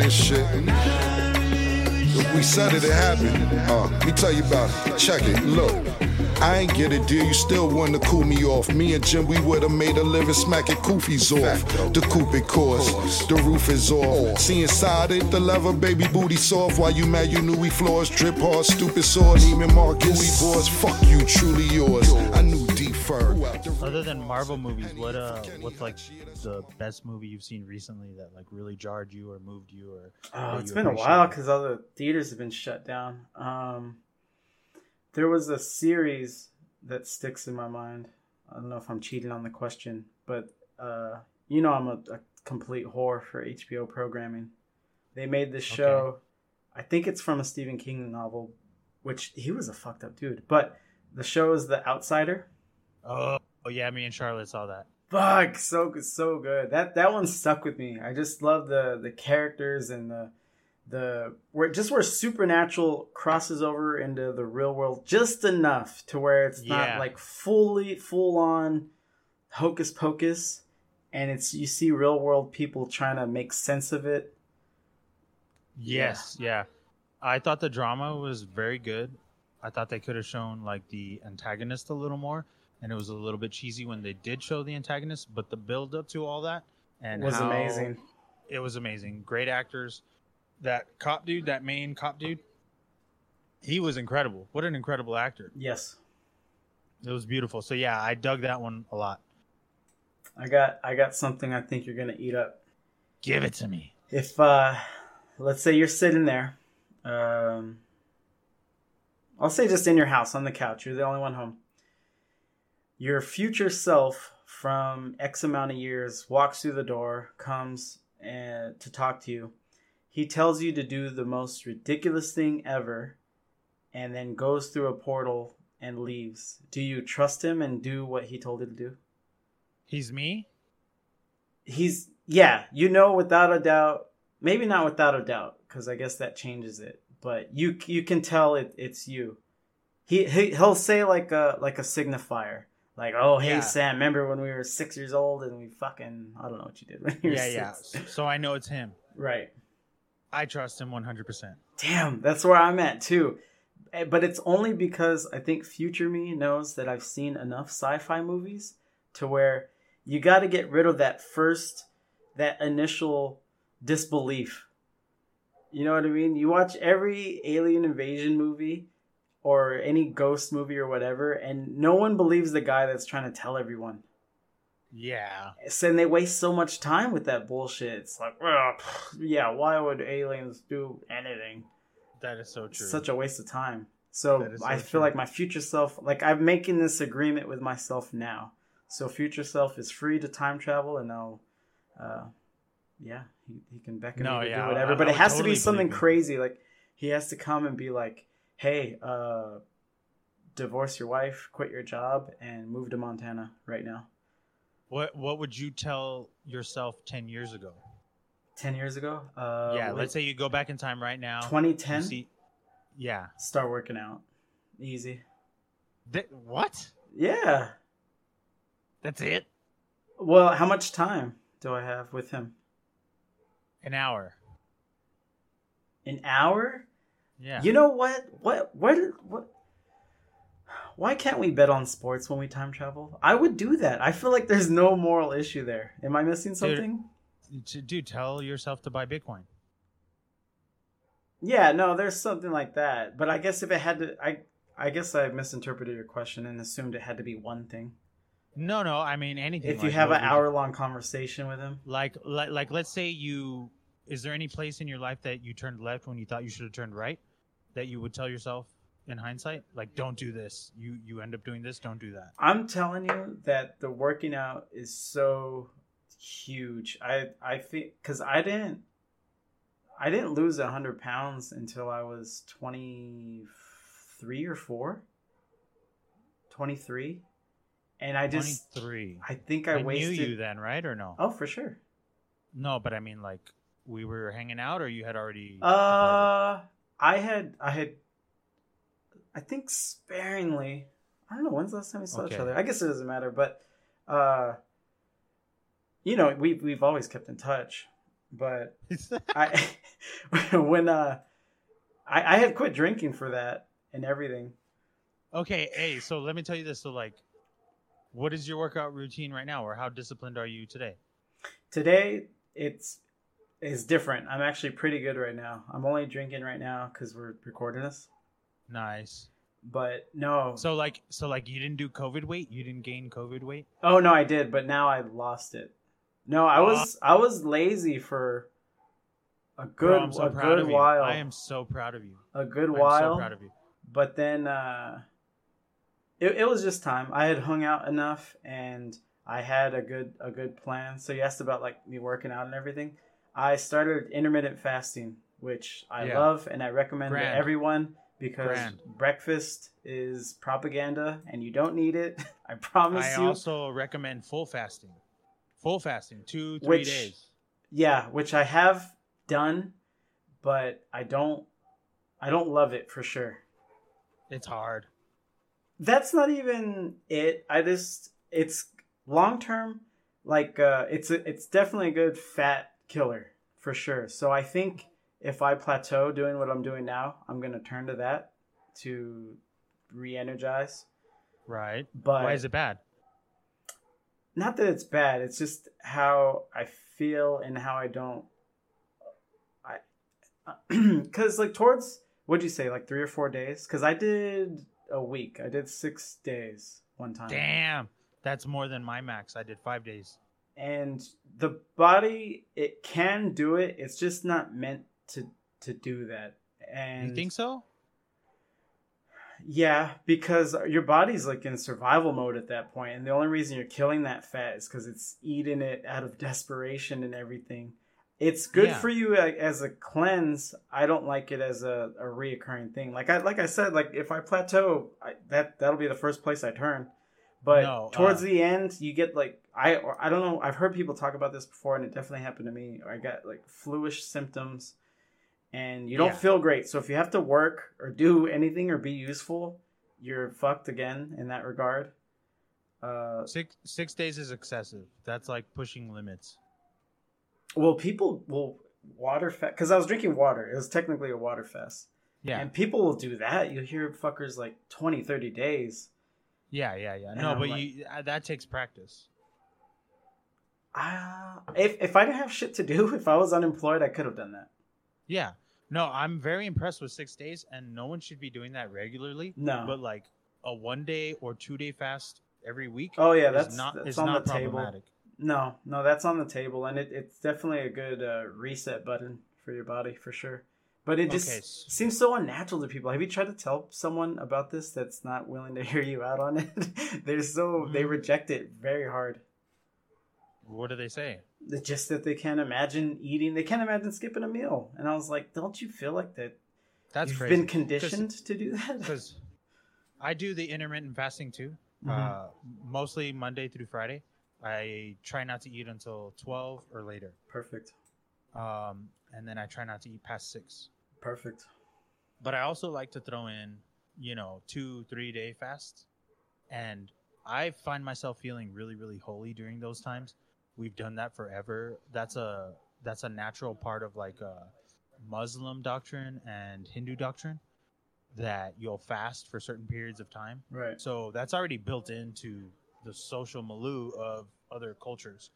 and shit. If we said it, it happened. Uh, let me tell you about it. Check it. Look. I ain't get it, dear. You still wanna cool me off. Me and Jim, we would've made a living smacking koofies off. The coupe it course, the roof is off. See inside it, the leather, baby booty soft. While you mad, you knew we floors, drip hard, stupid sword. Neiman Marcus, we boys, fuck you, truly yours. I knew defer. Other than Marvel movies, what uh, what's like the best movie you've seen recently that like really jarred you or moved you or? Oh, that it's you been a while because all the theaters have been shut down. Um, there was a series that sticks in my mind. I don't know if I'm cheating on the question, but uh, you know I'm a, a complete whore for HBO programming. They made this show. I think it's from a Stephen King novel, which he was a fucked up dude. But the show is The Outsider. Oh, oh yeah, me and Charlotte saw that. Fuck, so good, so good. That that one stuck with me. I just love the the characters and the the where just where supernatural crosses over into the real world just enough to where it's Yeah. not like fully full on hocus pocus and it's you see real world people trying to make sense of it. Yes, yeah. I thought the drama was very good. I thought they could have shown like the antagonist a little more, and it was a little bit cheesy when they did show the antagonist. But the build up to all that and was amazing. It was amazing. Great actors. That cop dude, that main cop dude, he was incredible. What an incredible actor. Yes. It was beautiful. So yeah, I dug that one a lot. I got I got something I think you're gonna eat up. Give it to me. if uh let's say you're sitting there um i'll say just in your house on the couch you're the only one home your future self from x amount of years walks through the door comes and to talk to you. He tells you to do the most ridiculous thing ever and then goes through a portal and leaves. Do you trust him and do what he told you to do? He's me. he's yeah you know without a doubt maybe not without a doubt because i guess that changes it but you you can tell it, it's you. He, he he'll say like a like a signifier like oh hey Yeah. sam remember when we were six years old and we fucking i don't know what you did when you were Yeah, yeah. So I know it's him. right I trust him 100%. damn that's where i'm at too Eh, but it's only because i think future me knows that i've seen enough sci-fi movies to where you got to get rid of that first that initial disbelief you know what i mean you watch every alien invasion movie or any ghost movie or whatever and no one believes the guy that's trying to tell everyone Yeah. so, and they waste so much time with that bullshit it's like well yeah why would aliens do anything That is so true. such a waste of time. So, so I feel true. like my future self, like I'm making this agreement with myself now. So future self is free to time travel, and now, uh, yeah, he, he can beckon No, me to yeah, do whatever. I- but I it has to be something crazy. Like he has to come and be like, "Hey, uh, divorce your wife, quit your job, and move to Montana right now." What What would you tell yourself ten years ago? Ten years ago, uh, yeah, let's say you go back in time right now. 2010. yeah. Start working out, easy. Th- what? Yeah. That's it? Well, how much time do I have with him? An hour. An hour? Yeah. You know what? What? What? What? Why can't we bet on sports when we time travel? I would do that. I feel like there's no moral issue there. Am I missing something? T- Dude, tell yourself to buy Bitcoin. Yeah, no, there's something like that. But I guess if it had to, I, I guess I misinterpreted your question and assumed it had to be one thing. No, no. I mean anything. If you have an hour long conversation with him, like, like, like, let's say you. Is there any place in your life that you turned left when you thought you should have turned right? That you would tell yourself in hindsight, like, don't do this. You you end up doing this. Don't do that. I'm telling you that the working out is so huge. I I think because I didn't I didn't lose hundred pounds until I was twenty three or four. Twenty three, and I just three. I think I, I, knew wasted. you then, right or no? Oh, for sure. No, but I mean, like, we were hanging out, or you had already. Uh, I had I had I think sparingly. I don't know when's the last time we saw Okay. each other. I guess it doesn't matter, but uh, you know, we we've always kept in touch. but I when uh I, I had quit drinking for that and everything. okay, hey, so let me tell you this. So like, what is your workout routine right now, or how disciplined are you today? Today it's is different. I'm actually pretty good right now. I'm only drinking right now because we're recording this. Nice. But no. So like, so like, you didn't do COVID weight. You didn't gain COVID weight. Oh no, I did, but now I lost it. No, I was I was lazy for a good Bro, I'm so a proud good of you. while. I am so proud of you. a good I'm while. so proud of you. but then uh it, it was just time. I had hung out enough and I had a good a good plan. So you asked about like me working out and everything. I started intermittent fasting, which I Yeah. love and I recommend Grand. to everyone because Grand. breakfast is propaganda and you don't need it. I promise I you. I also recommend full fasting. Full fasting, two three Which- days. Yeah, which I have done, but I don't I don't love it for sure. It's hard. That's not even it. I just it's long term like uh it's a, it's definitely a good fat killer for sure. So I think if I plateau doing what I'm doing now, I'm to turn to that to re-energize. Right. But Why is it bad? not that it's bad it's just how i feel and how i don't i because like towards what'd you say like three or four days because i did a week i did six days one time Damn. That's more than my max. I did five days. And the body it can do it it's just not meant to to do that and you think so? Yeah, because your body's like in survival mode at that point, and the only reason you're killing that fat is because it's eating it out of desperation and everything. It's good Yeah. for you as a cleanse. I don't like it as a, a reoccurring thing. Like I like I said, like if I plateau, I, that that'll be the first place I turn. But No, towards uh, the end, you get like I or I don't know. I've heard people talk about this before, and it definitely happened to me. I got like fluish symptoms, and you don't Yeah. feel great. So if you have to work or do anything or be useful, you're fucked again in that regard. Uh, Six six days is excessive. That's like pushing limits. well, people will water fast because I was drinking water. It was technically a water fast. Yeah. And people will do that. You hear fuckers like 20, 30 days. yeah, yeah, yeah. No, I'm but like- you uh, that takes practice. Uh, if, if I didn't have shit to do, if I was unemployed, I could have done that. Yeah. No, I'm very impressed with six days, and no one should be doing that regularly. No. But like a one day or two day fast every week. Oh, yeah, is that's- not that's is on not the table. No, no, that's on the table, and it, it's definitely a good uh, reset button for your body for sure. But it just Okay, seems so unnatural to people. Have you tried to tell someone about this that's not willing to hear you out on it? They're so they Mhm. reject it very hard. What do they say? Just that they can't imagine eating. They can't imagine skipping a meal. And I was like, don't you feel like that? That's you've crazy. been conditioned to do that. because I do the intermittent fasting too. Mhm. Uh, mostly Monday through Friday. I try not to eat until twelve or later, Perfect. um, and then I try not to eat past six. Perfect. But I also like to throw in, you know, two, three day fasts, and I find myself feeling really, really holy during those times. We've done that forever. That's a that's a natural part of like a Muslim doctrine and Hindu doctrine that you'll fast for certain periods of time. Right. So that's already built into the social milieu of other cultures.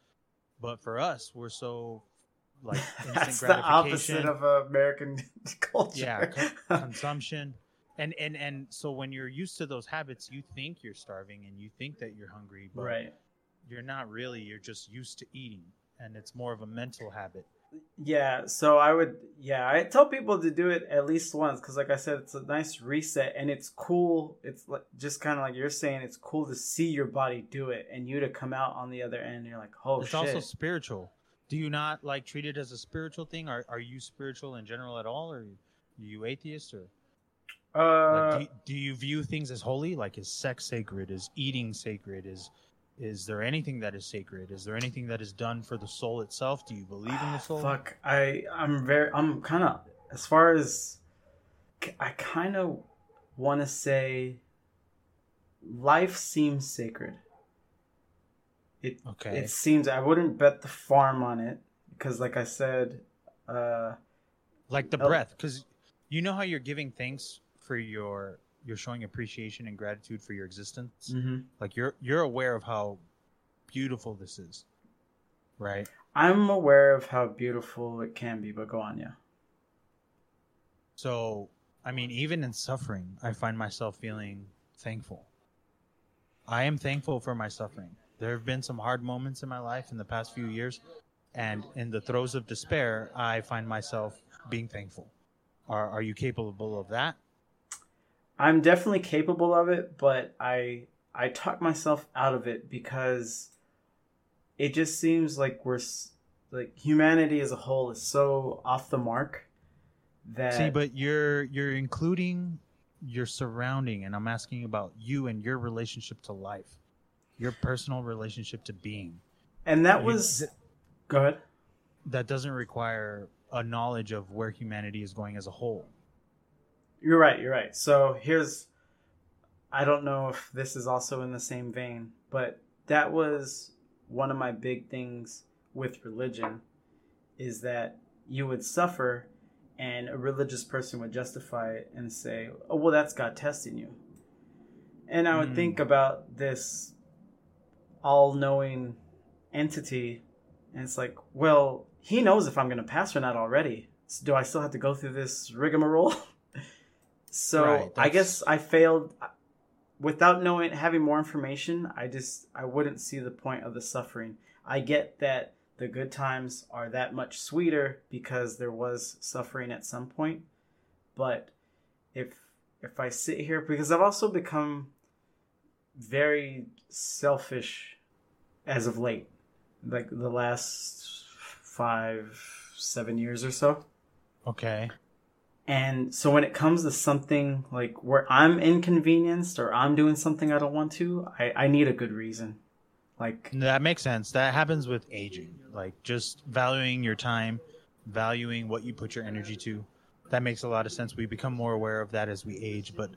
But for us, we're so like instant That's the opposite of uh, American culture. yeah, co- consumption, and and and so when you're used to those habits, you think you're starving and you think that you're hungry, but right. You're not really. You're just used to eating, and it's more of a mental habit. Yeah, so I would, yeah, I tell people to do it at least once because, like I said, it's a nice reset and it's cool. It's like, just kind of like you're saying, it's cool to see your body do it and you to come out on the other end. And you're like, oh shit. it's shit. also spiritual. Do you not like treat it as a spiritual thing? Are are you spiritual in general at all, or are you atheist, or uh, Like, do, do you view things as holy? Like, is sex sacred? Is eating sacred? Is is there anything that is sacred? Is there anything that is done for the soul itself? Do you believe in the soul? fuck, I, I'm very, I'm kind of, as far as, I kind of want to say, life seems sacred. It Okay. It seems I wouldn't bet the farm on it because, like I said, uh, like the breath because you know how you're giving thanks for your you're showing appreciation and gratitude for your existence. Mhm. like you're you're aware of how beautiful this is right? I'm aware of how beautiful it can be, but go on, yeah. so i mean even in suffering i find myself feeling thankful. I am thankful for my suffering. There have been some hard moments in my life in the past few years and in the throes of despair i find myself being thankful. Are, are you capable of that I'm definitely capable of it, but I I talk myself out of it because it just seems like we're like humanity as a whole is so off the mark that See, but you're you're including your surrounding, and I'm asking about you and your relationship to life, your personal relationship to being. and that was th- go ahead. that doesn't require a knowledge of where humanity is going as a whole. You're right, you're right. So here's I don't know if this is also in the same vein, but that was one of my big things with religion is that you would suffer and a religious person would justify it and say, "Oh, well that's God testing you." And I would Mm. think about this all-knowing entity and it's like, "Well, he knows if I'm going to pass or not already. So do I still have to go through this rigmarole?" So Right, I guess I failed uh, without knowing having more information. I just I wouldn't see the point of the suffering. I get that the good times are that much sweeter because there was suffering at some point, but if if I sit here because I've also become very selfish as of late, like the last five seven years or so. Okay. And so when it comes to something like where I'm inconvenienced or I'm doing something I don't want to, I, I need a good reason. Like That makes sense. That happens with aging. Like just valuing your time, valuing what you put your energy to. That makes a lot of sense. We become more aware of that as we age, but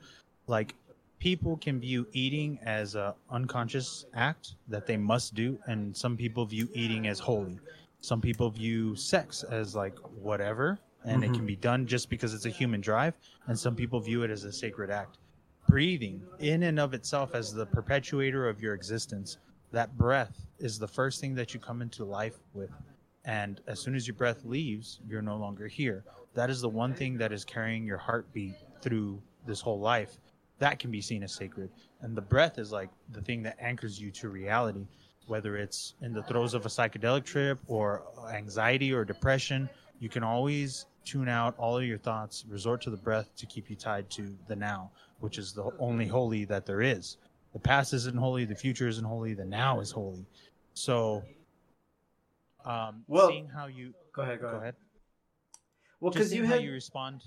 like people can view eating as a unconscious act that they must do and some people view eating as holy. Some people view sex as like whatever and it Mhm. can be done just because it's a human drive and some people view it as a sacred act. Breathing in and of itself as the perpetuator of your existence that breath is the first thing that you come into life with. And as soon as your breath leaves you're no longer here. That is the one thing that is carrying your heartbeat through this whole life. That can be seen as sacred. And the breath is like the thing that anchors you to reality whether it's in the throes of a psychedelic trip or anxiety or depression. You can always tune out all of your thoughts resort to the breath to keep you tied to the now which is the only holy that there is the past isn't holy the future isn't holy the now is holy so um Well- seeing how you go ahead, go, go ahead. ahead Well, because you how had you respond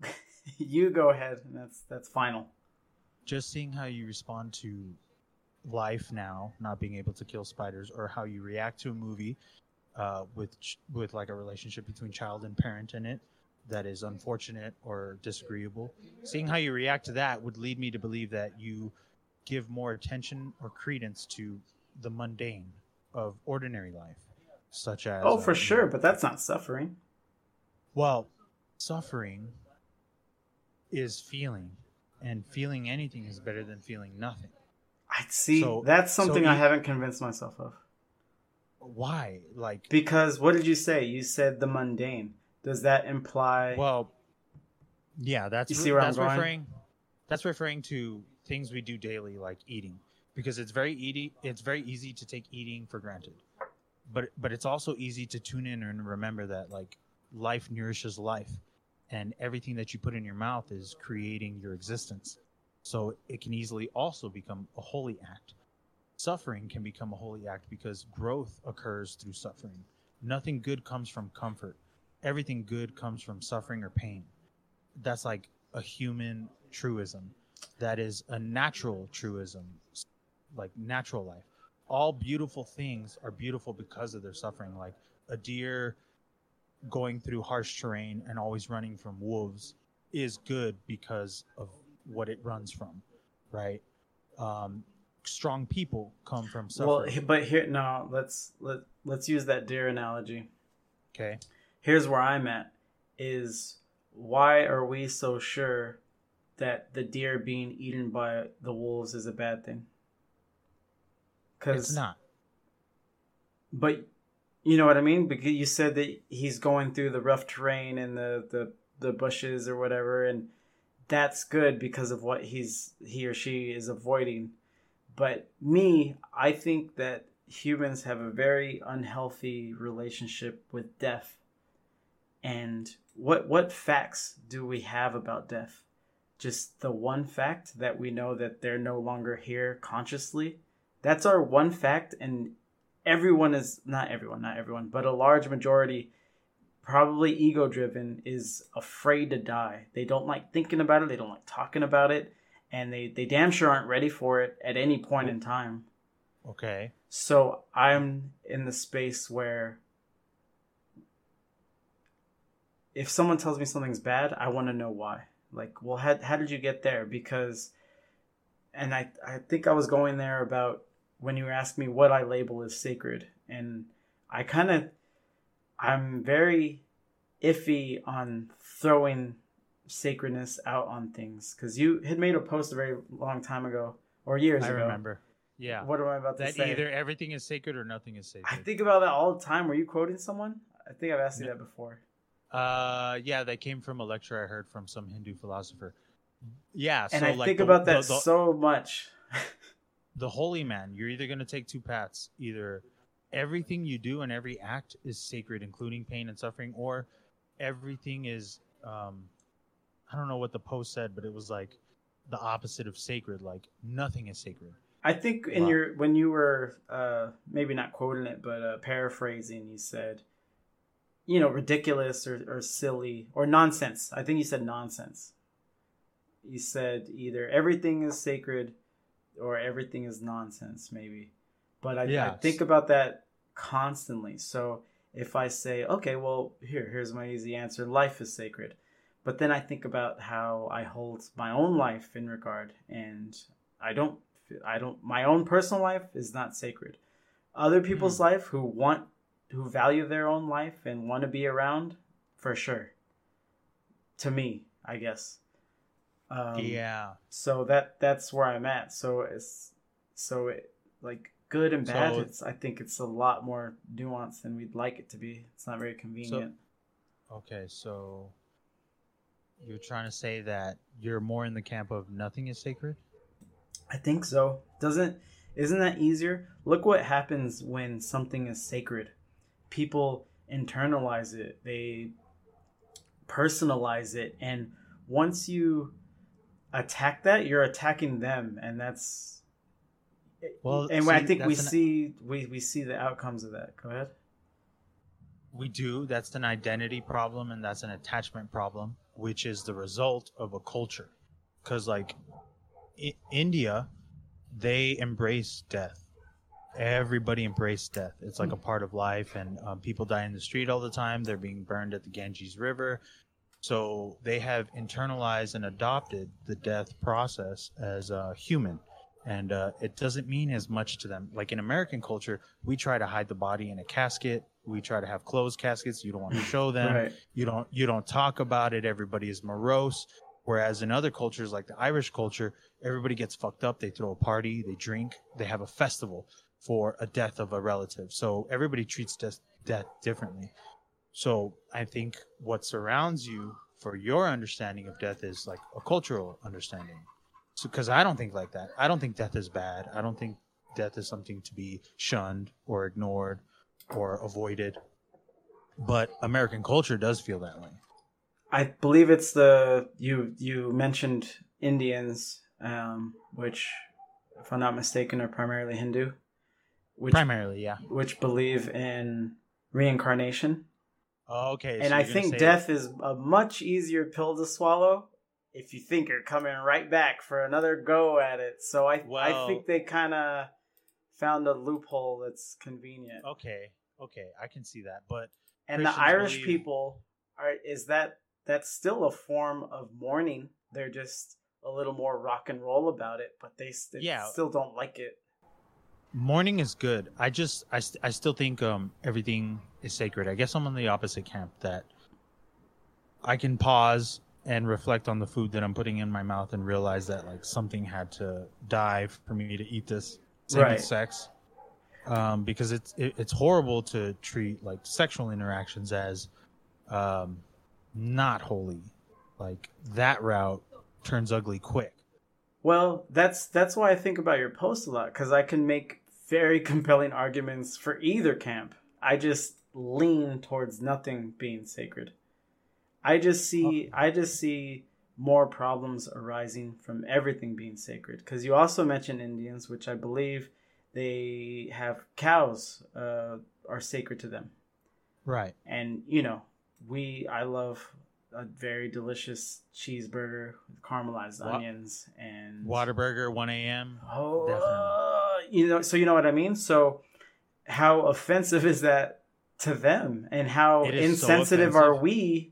you go ahead, and that's that's final. just seeing how you respond to life now not being able to kill spiders or how you react to a movie uh, with ch- with like a relationship between child and parent in it that is unfortunate or disagreeable seeing how you react to that would lead me to believe that you give more attention or credence to the mundane of ordinary life such as Oh, uh, for you sure, but that's not suffering. well, suffering is feeling, and feeling anything is better than feeling nothing. I see. So- that's so something I you- haven't convinced myself of. Why? Like, Because what did you say? You said the mundane. Does that imply? well, yeah, that's You see where I'm going? referring. That's referring to things we do daily, like eating, because it's very easy. It's very easy to take eating for granted, but but it's also easy to tune in and remember that like life nourishes life, and everything that you put in your mouth is creating your existence. So it can easily also become a holy act. Suffering can become a holy act because growth occurs through suffering. Nothing good comes from comfort. Everything good comes from suffering or pain. That's like a human truism. That is a natural truism, like natural life. All beautiful things are beautiful because of their suffering. Like a deer going through harsh terrain and always running from wolves is good because of what it runs from, right? Um, strong people come from well, suffering. he- but here no. Let's let let's use that deer analogy. Okay. Here's where I'm at is why are we so sure that the deer being eaten by the wolves is a bad thing? Cuz It's not. But you know what I mean? Because you said that he's going through the rough terrain and the the the bushes or whatever and that's good because of what he's he or she is avoiding. But me, I think that humans have a very unhealthy relationship with death. And what what facts do we have about death? Just the one fact that we know that they're no longer here consciously. That's our one fact and everyone is not everyone, not everyone, but a large majority probably ego driven is afraid to die. They don't like thinking about it, they don't like talking about it, and they they damn sure aren't ready for it at any point in time. Okay. So I'm in the space where if someone tells me something's bad, I want to know why. Like, well, how, how did you get there? Because, and I, I think I was going there about when you asked me what I label as sacred. And I kind of, I'm very iffy on throwing sacredness out on things. Because you had made a post a very long time ago, or years I ago. I remember. Yeah. What am I about to say? either everything is sacred or nothing is sacred. I think about that all the time. Were you quoting someone? I think I've asked you No. that before. Uh, yeah, that came from a lecture I heard from some Hindu philosopher. Yeah, And I like think the- about that the, the, so much. the holy man. You're either gonna take two paths: either everything you do and every act is sacred, including pain and suffering, or everything is. Um, I don't know what the post said, but it was like the opposite of sacred. Like nothing is sacred. I think in Wow. your when you were uh, maybe not quoting it, but uh, paraphrasing, you said, you know, ridiculous or, or silly or nonsense. I think you said nonsense. You said either everything is sacred or everything is nonsense, maybe. But I, I think about that constantly. So if I say, okay, well, here, here's my easy answer: life is sacred. But then I think about how I hold my own life in regard, and I don't I don't my own personal life is not sacred. Other people's life who want who value their own life and want to be around for sure. To me, I guess. Um, yeah. So that that's where I'm at. So it's so it like good and bad. So- it's I think it's a lot more nuanced than we'd like it to be. It's not very convenient. Okay, so you're trying to say that you're more in the camp of nothing is sacred. I think so. Doesn't isn't that easier? Look what happens when something is sacred. People internalize it. They personalize it and once you attack that, you're attacking them and that's Well, and I think we an- see we, we see the outcomes of that. Go ahead. We do. That's an identity problem and that's an attachment problem, which is the result of a culture. Because, like, I- India, they embrace death. Everybody embraced death. It's like a part of life, and um, people die in the street all the time. They're being burned at the Ganges River. So they have internalized and adopted the death process as a human. And uh, it doesn't mean as much to them. Like in American culture, we try to hide the body in a casket. We try to have closed caskets. You don't want to show them. Right. You don't you don't talk about it. Everybody is morose. Whereas in other cultures, like the Irish culture, everybody gets fucked up. They throw a party, they drink, they have a festival for a death of a relative. So everybody treats death, death differently. So I think what surrounds you for your understanding of death is like a cultural understanding. So, because I don't think like that. I don't think death is bad. I don't think death is something to be shunned or ignored or avoided. But American culture does feel that way. I believe it's the you you mentioned Indians, um, which, if I'm not mistaken, are primarily Hindu, which Primarily, yeah. which believe in reincarnation. Okay. so and I think death is a much easier pill to swallow if you think you're coming right back for another go at it. So I I think they kind of found a loophole that's convenient. Okay. Okay. I can see that. But and the Irish believe- people are is that that's still a form of mourning. They're just a little more rock and roll about it, but they st- Yeah. still don't like it. Mourning is good. I just I, st- I still think um everything is sacred. I guess I'm on the opposite camp that I can pause and reflect on the food that I'm putting in my mouth and realize that like something had to die for me to eat this. Same Right. with sex. Um, because it's it, it's horrible to treat like sexual interactions as um not holy. Like that route turns ugly quick. Well, that's that's why I think about your post a lot because I can make very compelling arguments for either camp. I just lean towards nothing being sacred. I just see I just see more problems arising from everything being sacred because you also mentioned Indians, which I believe they have cows uh, are sacred to them, Right. and you know we I love a very delicious cheeseburger with caramelized onions and Whataburger, 1 a.m. Oh, Definitely. you know, so you know what I mean. So, how offensive is that to them, and how It is so insensitive are we?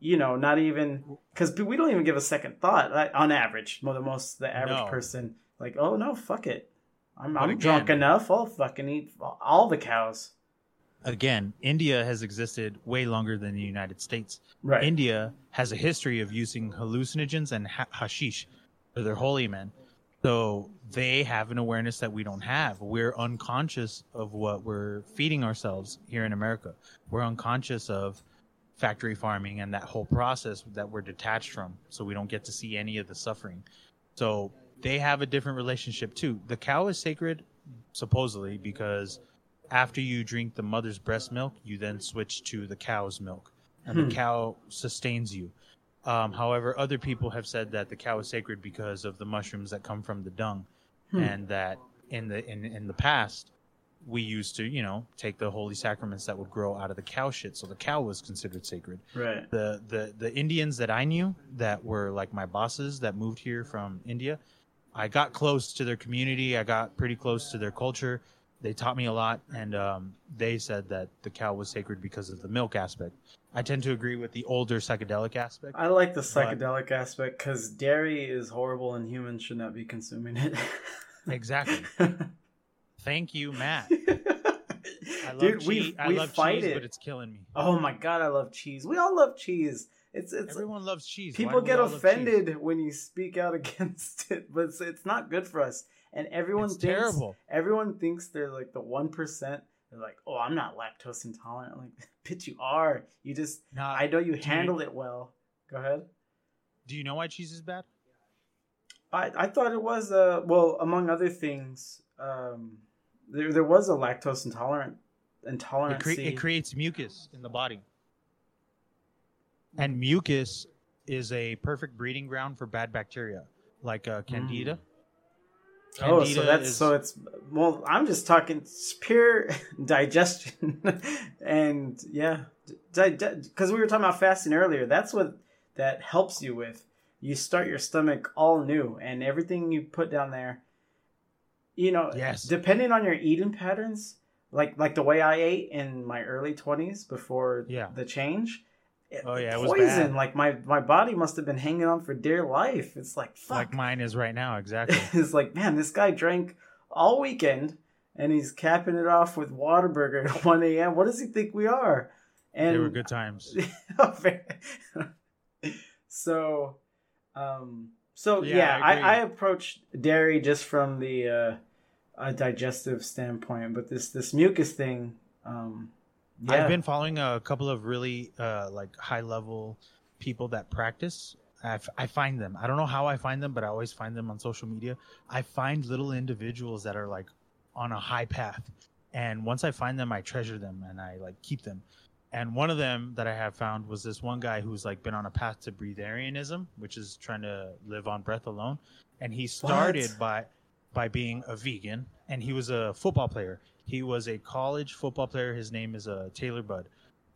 You know, not even because we don't even give a second thought. Like, on average, the most the average No. person, like, oh no, fuck it, I'm, I'm again- drunk enough. I'll fucking eat all the cows. Again, India has existed way longer than the United States. Right. India has a history of using hallucinogens and ha- hashish for their holy men. So they have an awareness that we don't have. We're unconscious of what we're feeding ourselves here in America. We're unconscious of factory farming and that whole process that we're detached from. So we don't get to see any of the suffering. So they have a different relationship too. The cow is sacred, supposedly, because after you drink the mother's breast milk, you then switch to the cow's milk, and Hmm. the cow sustains you. Um, however, other people have said that the cow is sacred because of the mushrooms that come from the dung, Hmm. and that in the in in the past we used to you know take the holy sacraments that would grow out of the cow shit, so the cow was considered sacred right. the the the Indians that I knew that were like my bosses that moved here from India, I got close to their community. I got pretty close to their culture. They taught me a lot, and um, they said that the cow was sacred because of the milk aspect. I tend to agree with the older psychedelic aspect. I like the psychedelic aspect because dairy is horrible and humans should not be consuming it. Exactly. Thank you, Matt. I love Dude, cheese. we I we love fight cheese, it. but it's killing me. Oh my god, I love cheese. We all love cheese. It's it's Everyone loves cheese. People get all love cheese? offended when you speak out against it, but it's, it's not good for us. And everyone It's thinks terrible. everyone thinks they're like the one percent. They're like, oh, I'm not lactose intolerant. I'm like, bitch, you are. You just Nah, I know you you- handle it well. Go ahead. do you know why cheese is bad? I, I thought it was uh well among other things um there there was a lactose intolerant It, intolerance cre- it creates mucus in the body. And mucus is a perfect breeding ground for bad bacteria, like uh, candida. oh so that's is- so it's well I'm just talking pure digestion and yeah because we were talking about fasting earlier that's what that helps you with you start your stomach all new and everything you put down there you know Yes. depending on your eating patterns like like the way i ate in my early 20s before Yeah. the change it- Oh, yeah, it was poison bad. like my my body must have been hanging on for dear life it's like fuck like mine is right now. Exactly. it's like man this guy drank all weekend and he's capping it off with Whataburger at 1 a.m. What does he think we are? And they were good times. so, um, so yeah, Yeah, I I. I, approach dairy just from the uh, a digestive standpoint, but this this mucus thing, um, yeah, I've been following a couple of really uh, like high level people that practice. I, f- I find them. I don't know how I find them, but I always find them on social media. I find little individuals that are like on a high path, and once I find them, I treasure them and I like keep them. And one of them that I have found was this one guy who's like been on a path to breatharianism, which is trying to live on breath alone. And he started by by being a vegan, and he was a football player. He was a college football player. His name is uh, Taylor Budd,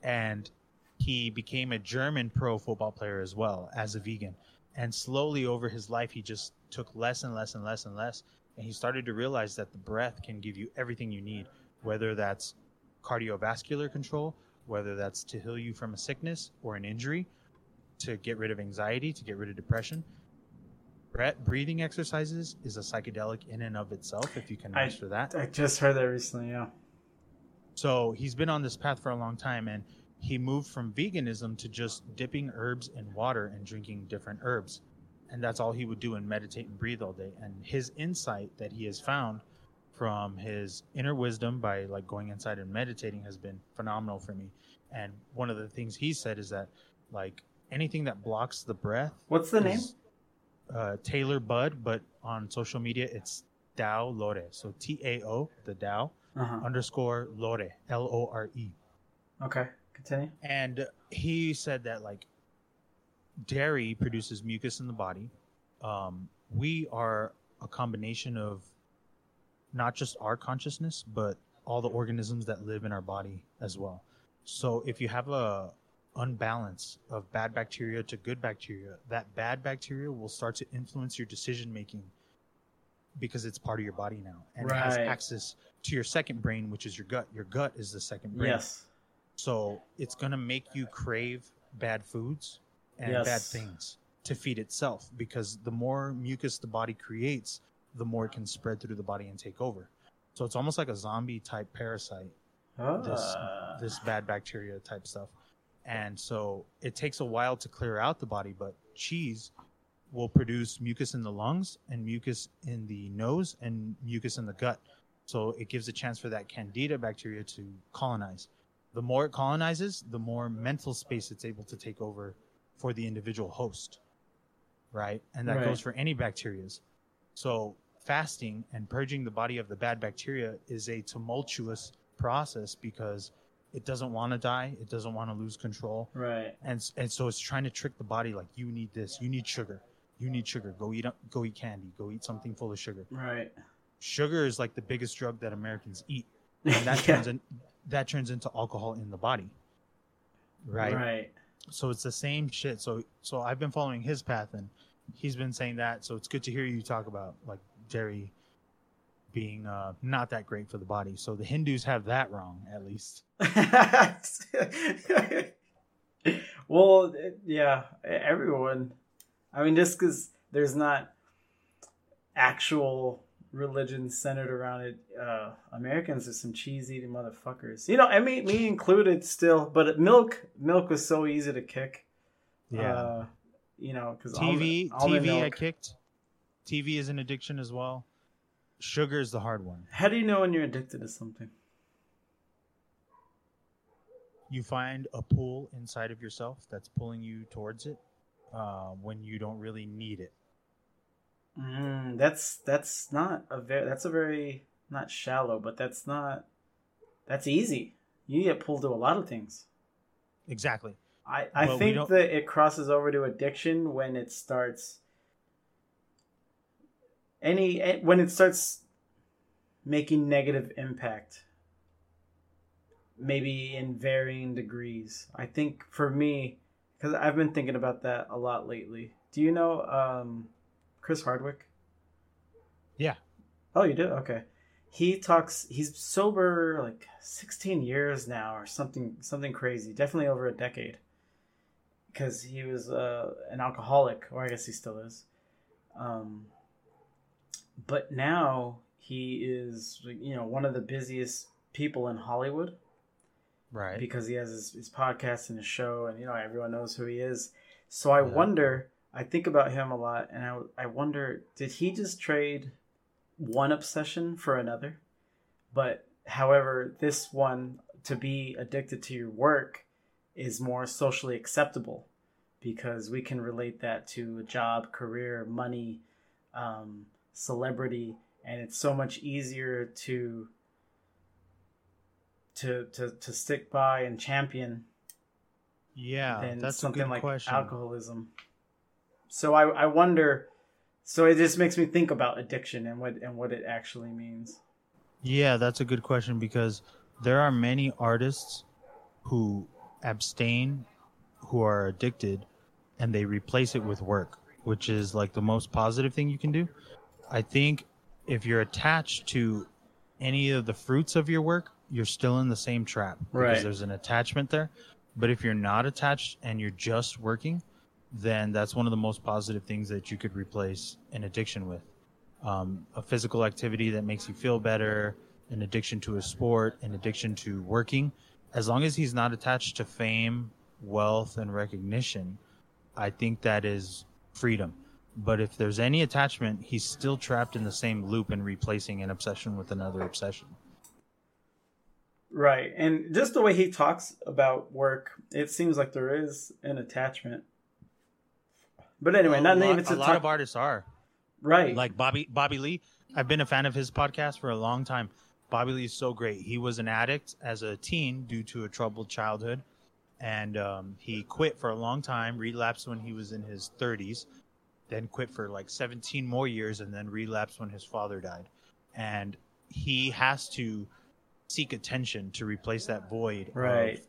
and he became a German pro football player as well as a vegan. And slowly over his life, he just took less and less and less and less. And he started to realize that the breath can give you everything you need, whether that's cardiovascular control, whether that's to heal you from a sickness or an injury, to get rid of anxiety, to get rid of depression. Breathing exercises is a psychedelic in and of itself if you can I- master that. I just heard that recently. Yeah. So he's been on this path for a long time and he moved from veganism to just dipping herbs in water and drinking different herbs. And that's all he would do and meditate and breathe all day. And his insight that he has found from his inner wisdom by like going inside and meditating has been phenomenal for me. And one of the things he said is that like anything that blocks the breath What's the name? Uh, Taylor Bud, but on social media it's Dao Lore. So T A O, the Dao Uh huh. underscore Lore, L O R E. Okay. Continue. And he said that like dairy produces mucus in the body. Um, we are a combination of not just our consciousness, but all the organisms that live in our body as well. So if you have a unbalance of bad bacteria to good bacteria, that bad bacteria will start to influence your decision making because it's part of your body now and it has access to your second brain, which is your gut. Your gut is the second brain. Yes. So it's gonna make you crave bad foods and Yes. bad things to feed itself because the more mucus the body creates, the more it can spread through the body and take over. So it's almost like a zombie type parasite, this Ah. this bad bacteria type stuff. And so it takes a while to clear out the body, but cheese will produce mucus in the lungs and mucus in the nose and mucus in the gut. So it gives a chance for that candida bacteria to colonize. The more it colonizes, the more mental space it's able to take over for the individual host. Right? And that Right. goes for any bacterias. So fasting and purging the body of the bad bacteria is a tumultuous process because it doesn't want to die, it doesn't want to lose control Right. and and so it's trying to trick the body like you need this you need sugar you need sugar go eat go eat candy go eat something full of sugar Right. sugar is like the biggest drug that americans eat and that Yeah. turns in, that turns into alcohol in the body right? Right. so it's the same shit so so i've been following his path and he's been saying that so it's good to hear you talk about like dairy being uh, not that great for the body so the hindus have that wrong at least well, yeah, everyone. I mean, just because there's not actual religion centered around it, uh, Americans are some cheese eating motherfuckers. You know, I mean, me included still, but milk, milk was so easy to kick. yeah Uh, you know, because TV, almond, TV, I kicked. TV is an addiction as well. Sugar is the hard one. How do you know when you're addicted to something? You find a pull inside of yourself that's pulling you towards it uh, when you don't really need it. Mm, that's that's not a very that's a very not shallow, but that's not that's easy. You get pulled to a lot of things. Exactly. I, I But think that it crosses over to addiction when it starts any eh, when it starts making negative impact maybe in varying degrees i think for me because i've been thinking about that a lot lately. Do you know um chris hardwick? Yeah. oh you do? Okay. He talks he's sober like 16 years now or something something crazy definitely over a decade. Because he was uh, an alcoholic or i guess he still is. Um, but now he is you know one of the busiest people in hollywood Right. because he has his, his podcast and his show and you know everyone knows who he is so i Yeah. wonder i think about him a lot and I, I wonder did he just trade one obsession for another but however this one to be addicted to your work is more socially acceptable because we can relate that to a job career money um, celebrity and it's so much easier to to to to stick by and champion yeah, than that's a something good like question. alcoholism. So I I wonder. So it just makes me think about addiction and what and what it actually means. Yeah, that's a good question because there are many artists who abstain, who are addicted, and they replace it with work, which is like the most positive thing you can do. I think if you're attached to any of the fruits of your work, you're still in the same trap Right. because there's an attachment there. But if you're not attached and you're just working, then that's one of the most positive things that you could replace an addiction with. Um, a physical activity that makes you feel better, an addiction to a sport, an addiction to working. As long as he's not attached to fame, wealth, and recognition, I think that is freedom. But if there's any attachment, he's still trapped in the same loop and replacing an obsession with another obsession. Right. And just the way he talks about work, it seems like there is an attachment. But anyway, not a name lot, it's a lot of artists are right. like Bobby Bobby Lee. I've been a fan of his podcast for a long time. Bobby Lee is so great. He was an addict as a teen due to a troubled childhood, and um, he quit for a long time. Relapsed when he was in his 30s, then quit for like 17 more years, and then relapsed when his father died. And he has to seek attention to replace that void. of- Right.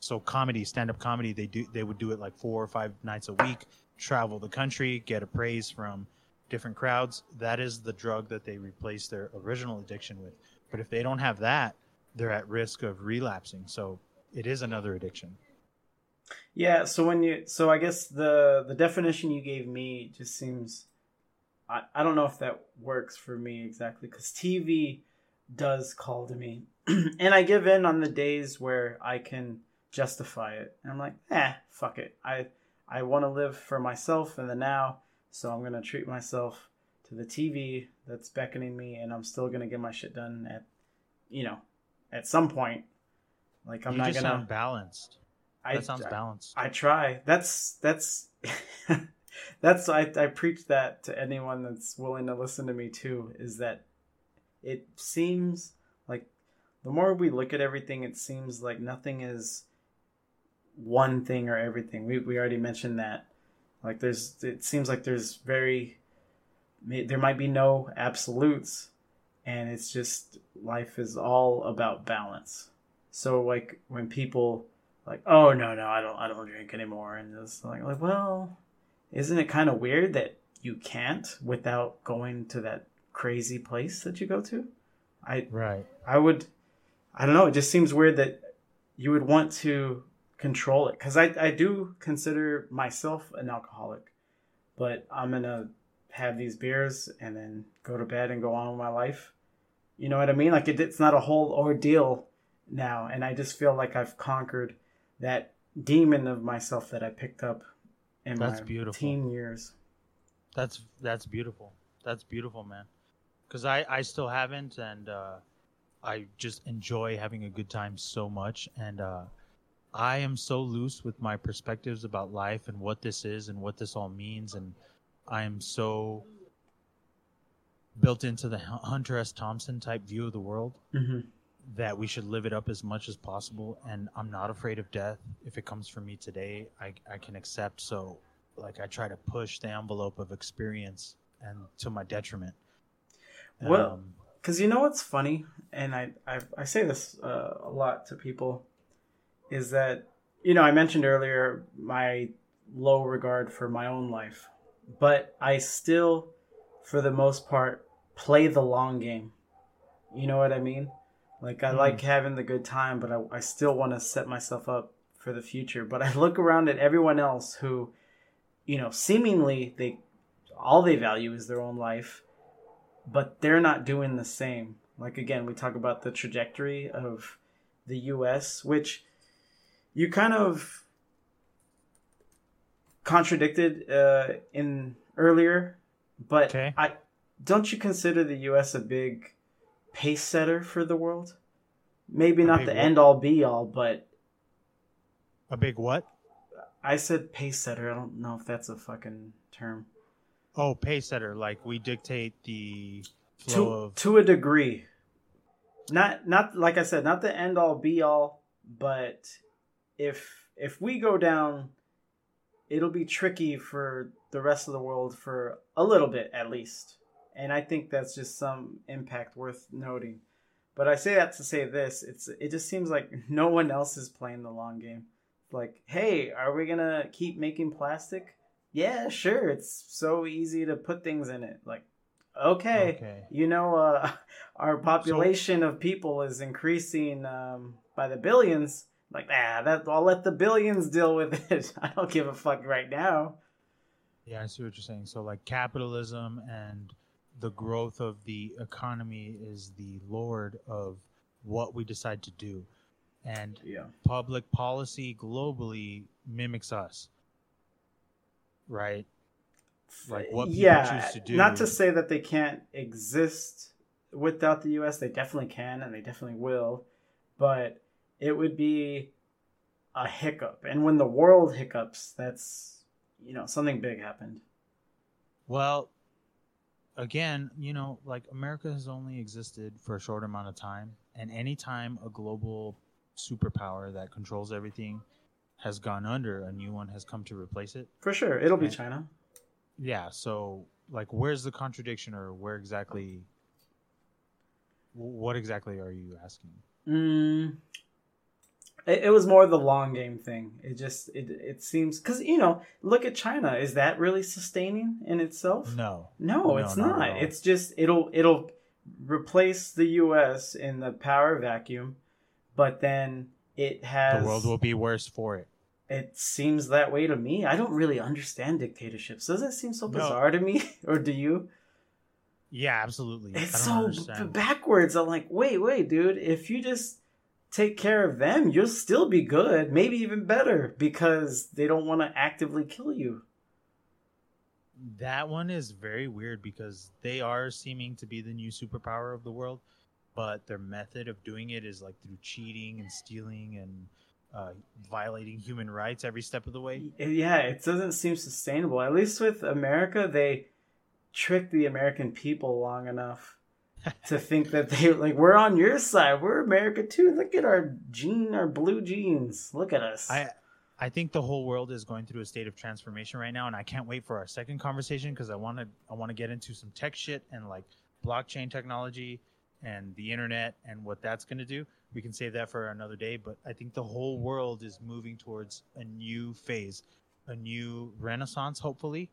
so comedy, stand-up comedy, they do they would do it like four or five nights a week, travel the country, get appraise from different crowds. That is the drug that they replace their original addiction with. But if they don't have that, they're at risk of relapsing. So it is another addiction. Yeah, so when you so I guess the the definition you gave me just seems I, I don't know if that works for me exactly cuz TV does call to me. and I give in on the days where I can justify it. And I'm like, "Eh, fuck it. I I want to live for myself in the now, so I'm going to treat myself to the TV that's beckoning me and I'm still going to get my shit done at you know, at some point. Like I'm you not going to sound balanced. I That sounds balanced. I try. That's that's that's I I preach that to anyone that's willing to listen to me too. Is that it seems like the more we look at everything, it seems like nothing is one thing or everything. We we already mentioned that. Like there's, it seems like there's very, there might be no absolutes, and it's just life is all about balance. So like when people like, oh no no I don't I don't drink anymore, and it's like like well, isn't it kind of weird that you can't without going to that crazy place that you go to? I right. I would, I don't know. It just seems weird that you would want to control it because I, I do consider myself an alcoholic, but I'm gonna have these beers and then go to bed and go on with my life. You know what I mean? Like it, it's not a whole ordeal now, and I just feel like I've conquered that demon of myself that I picked up in That's my beautiful. teen years. That's that's beautiful. That's beautiful, man. Because I I still haven't, and uh, I just enjoy having a good time so much, and uh, I am so loose with my perspectives about life and what this is and what this all means, and I am so built into the Hunter S. Thompson type view of the world Mm-hmm. That we should live it up as much as possible and i'm not afraid of death if it comes for me today i, I can accept so like i try to push the envelope of experience and to my detriment Well- Um, Because you know what's funny, and I I, I say this uh, a lot to people, is that you know I mentioned earlier my low regard for my own life, but I still, for the most part, play the long game. You know what I mean? Like I Mhm. like having the good time, but I, I still want to set myself up for the future. But I look around at everyone else who, you know, seemingly they all they value is their own life but they're not doing the same. Like again, we talk about the trajectory of the US, which you kind of contradicted uh, in earlier, but Okay. I don't you consider the US a big pace setter for the world? Maybe A not the what? end all be all, but a big what I said pace setter. I don't know if that's a fucking term. oh pace setter like we dictate the flow to of to a degree not not like i said not the end all be all but if if we go down it'll be tricky for the rest of the world for a little bit at least and i think that's just some impact worth noting but i say that to say this it's it just seems like no one else is playing the long game like hey are we gonna keep making plastic yeah sure it's so easy to put things in it like okay okay you know uh, our population of people is increasing um, by the billions Like, ah, that I'll let the billions deal with it. I don't give a fuck right now. Yeah, I see what you're saying. So like capitalism and the growth of the economy is the lord of what we decide to do. And Yeah. public policy globally mimics us. Right? Like what people yeah, choose to do. not to say that they can't exist without the U.S. They definitely can, and they definitely will. But it would be a hiccup, and when the world hiccups, that's you know something big happened. Well, again, you know, like America has only existed for a short amount of time, and anytime a global superpower that controls everything has gone under, a new one has come to replace it. For sure, it'll be China. Yeah, so like where's the contradiction or where exactly what exactly are you asking? Mm, it, it was more the long game thing. It just it it seems because you know look at China. Is that really sustaining in itself? No. No, No, it's not not. It's just it'll it'll replace the U.S. in the power vacuum, but then it has The world will be worse for it. It seems that way to me. I don't really understand dictatorships. Does it seem so No. bizarre to me, or do you? Yeah, absolutely. It's I don't so understand. backwards. I'm like, wait, wait, dude. If you just take care of them, you'll still be good, maybe even better, because they don't want to actively kill you. That one is very weird because they are seeming to be the new superpower of the world, but their method of doing it is like through cheating and stealing and uh, violating human rights every step of the way. Yeah, it doesn't seem sustainable. At least with America, they tricked the American people long enough to think that they like we're on your side. We're America too. Look at our gene, our blue jeans. Look at us. I I think the whole world is going through a state of transformation right now, and I can't wait for our second conversation because I want to I want to get into some tech shit and like blockchain technology and the internet and what that's going to do. We can save that for another day, but I think the whole world is moving towards a new phase, a new renaissance. Hopefully,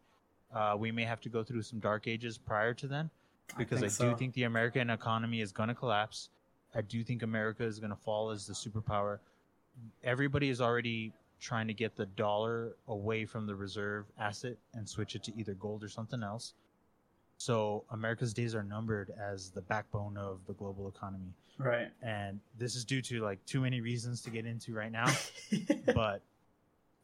uh, we may have to go through some dark ages prior to then, because I, think do so. think the American economy is going to collapse. I do think America is going to fall as the superpower. Everybody is already trying to get the dollar away from the reserve asset and switch it to either gold or something else. So America's days are numbered as the backbone of the global economy. right. And this is due to like too many reasons to get into right now, but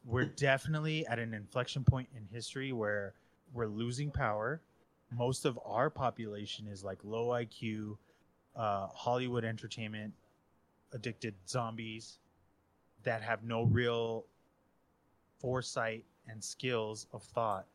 we're definitely at an inflection point in history where we're losing power. Most of our population is like low IQ, uh, Hollywood entertainment addicted zombies that have no real foresight and skills of thought.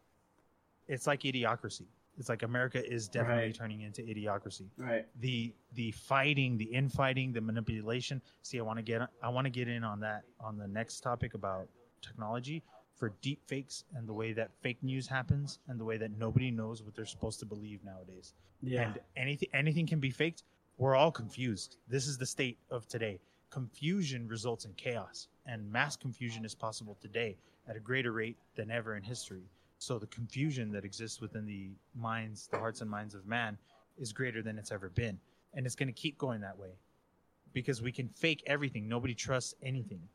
It's like idiocracy. It's like America is definitely Right. turning into idiocracy right. the the fighting, the infighting, the manipulation. See, I want to get I want to get in on that on the next topic about technology for deep fakes and the way that fake news happens and the way that nobody knows what they're supposed to believe nowadays. Yeah. And anything anything can be faked. We're all confused. This is the state of today. Confusion results in chaos, and mass confusion is possible today at a greater rate than ever in history. So the confusion that exists within the minds, the hearts and minds of man is greater than it's ever been. And it's going to keep going that way because we can fake everything. Nobody trusts anything.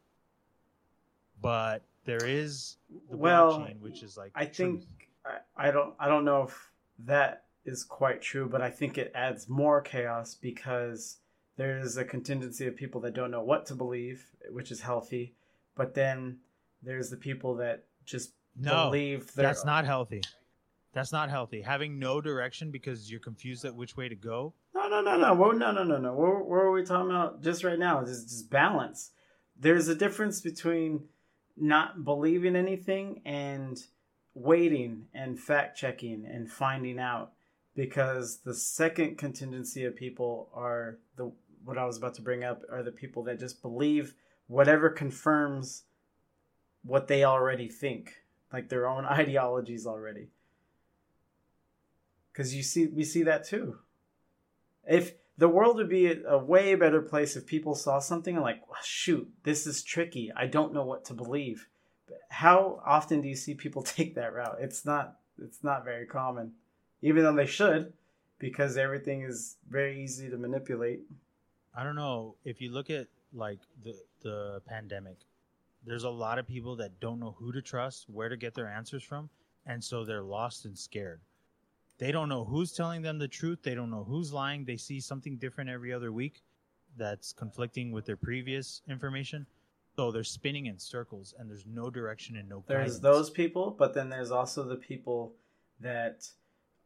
But there is the Well, blockchain, which is like I truth. think I, I don't I don't know if that is quite true, but I think it adds more chaos because there's a contingency of people that don't know what to believe, which is healthy, but then there's the people that just no, believe they're that's not healthy. That's not healthy. Having no direction because you're confused at which way to go. No, no, no, no. No, no, no, no. What, what are we talking about just right now? Just, just balance. There's a difference between not believing anything and waiting and fact checking and finding out. Because the second contingency of people are the what I was about to bring up are the people that just believe whatever confirms what they already think, like their own ideologies already. Because you see, we see that too. If the world would be a, way better place if people saw something and like, "Well, shoot, this is tricky. I don't know what to believe. How often do you see people take that route? It's not. It's not very common, even though they should, because everything is very easy to manipulate. I don't know if you look at like the the pandemic. There's a lot of people that don't know who to trust, where to get their answers from, and so they're lost and scared. They don't know who's telling them the truth. They don't know who's lying. They see something different every other week that's conflicting with their previous information. So they're spinning in circles and there's no direction and no point. There's guidance. those people, but then there's also the people that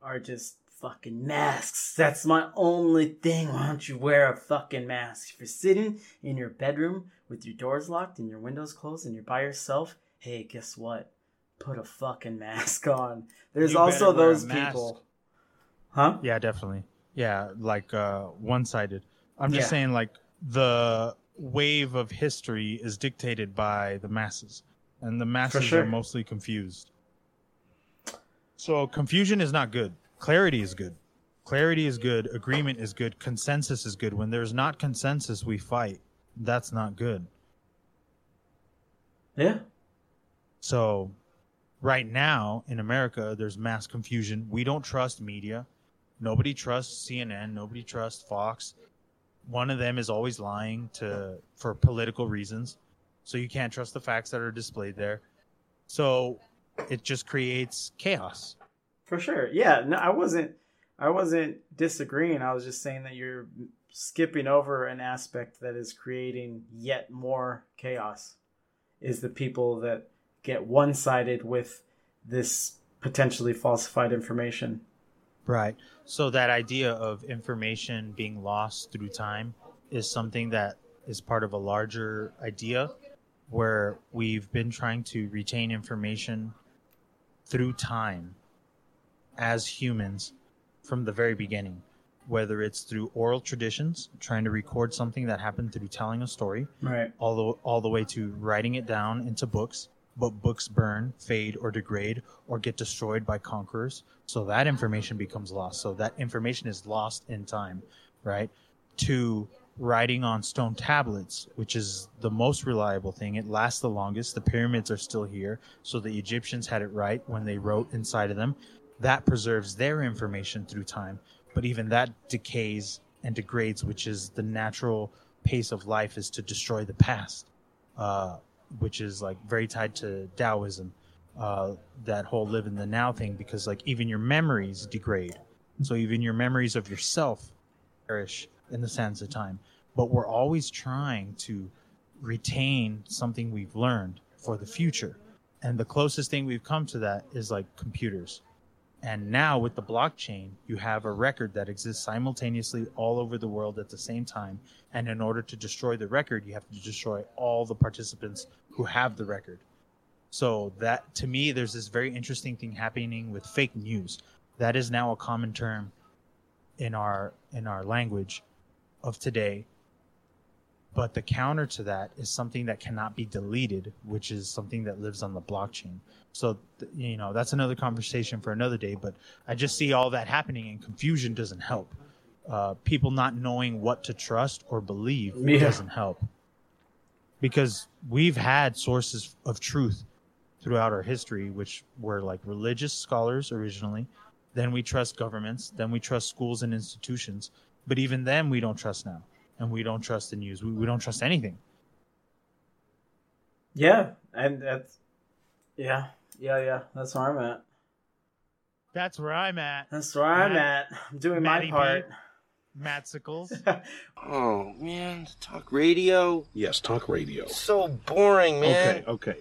are just fucking masks. That's my only thing. Why don't you wear a fucking mask? If you're sitting in your bedroom with your doors locked and your windows closed and you're by yourself, hey, guess what? Put a fucking mask on. There's You also better wear a those people. Huh? Yeah, definitely. Yeah, like uh one sided. I'm just Yeah. saying like the wave of history is dictated by the masses. And the masses sure. are mostly confused. So confusion is not good. Clarity is good. Clarity is good. Agreement is good. Consensus is good. When there's not consensus, we fight. That's not good. Yeah. So, right now in America, there's mass confusion. We don't trust media. Nobody trusts CNN. Nobody trusts Fox. One of them is always lying to for political reasons. So you can't trust the facts that are displayed there. So it just creates chaos. For sure. Yeah, no I wasn't I wasn't disagreeing. I was just saying that you're skipping over an aspect that is creating yet more chaos. Is the people that get one-sided with this potentially falsified information. Right. So that idea of information being lost through time is something that is part of a larger idea where we've been trying to retain information through time as humans from the very beginning, whether it's through oral traditions, trying to record something that happened through telling a story, Right. all the all the way to writing it down into books but books burn fade or degrade or get destroyed by conquerors. So that information becomes lost. So that information is lost in time right? To writing on stone tablets which is the most reliable thing. It lasts the longest. The pyramids are still here. So the egyptians had it right when they wrote inside of them. That preserves their information through time. But even that decays and degrades which is the natural pace of life is to destroy the past, uh, which is like very tied to Taoism, uh, that whole live in the now thing, because like even your memories degrade. So even your memories of yourself perish in the sands of time. But we're always trying to retain something we've learned for the future. And the closest thing we've come to that is like computers. And now with the blockchain, you have a record that exists simultaneously all over the world at the same time. And in order to destroy the record, you have to destroy all the participants who have the record. So that to me, there's this very interesting thing happening with fake news. That is now a common term in our in our language of today. But the counter to that is something that cannot be deleted, which is something that lives on the blockchain. So, th- you know, that's another conversation for another day. But I just see all that happening, and confusion doesn't help. Uh, people not knowing what to trust or believe Yeah. doesn't help. Because we've had sources of truth throughout our history, which were like religious scholars originally. Then we trust governments. Then we trust schools and institutions. But even them, we don't trust now. And we don't trust the news. We, we don't trust anything. Yeah, and that's yeah, yeah, yeah. That's where I'm at. That's where I'm at. That's where I'm at. I'm doing Matty my part. Matt Sickles. Oh man, talk radio. Yes, talk radio. So boring, man. Okay, okay.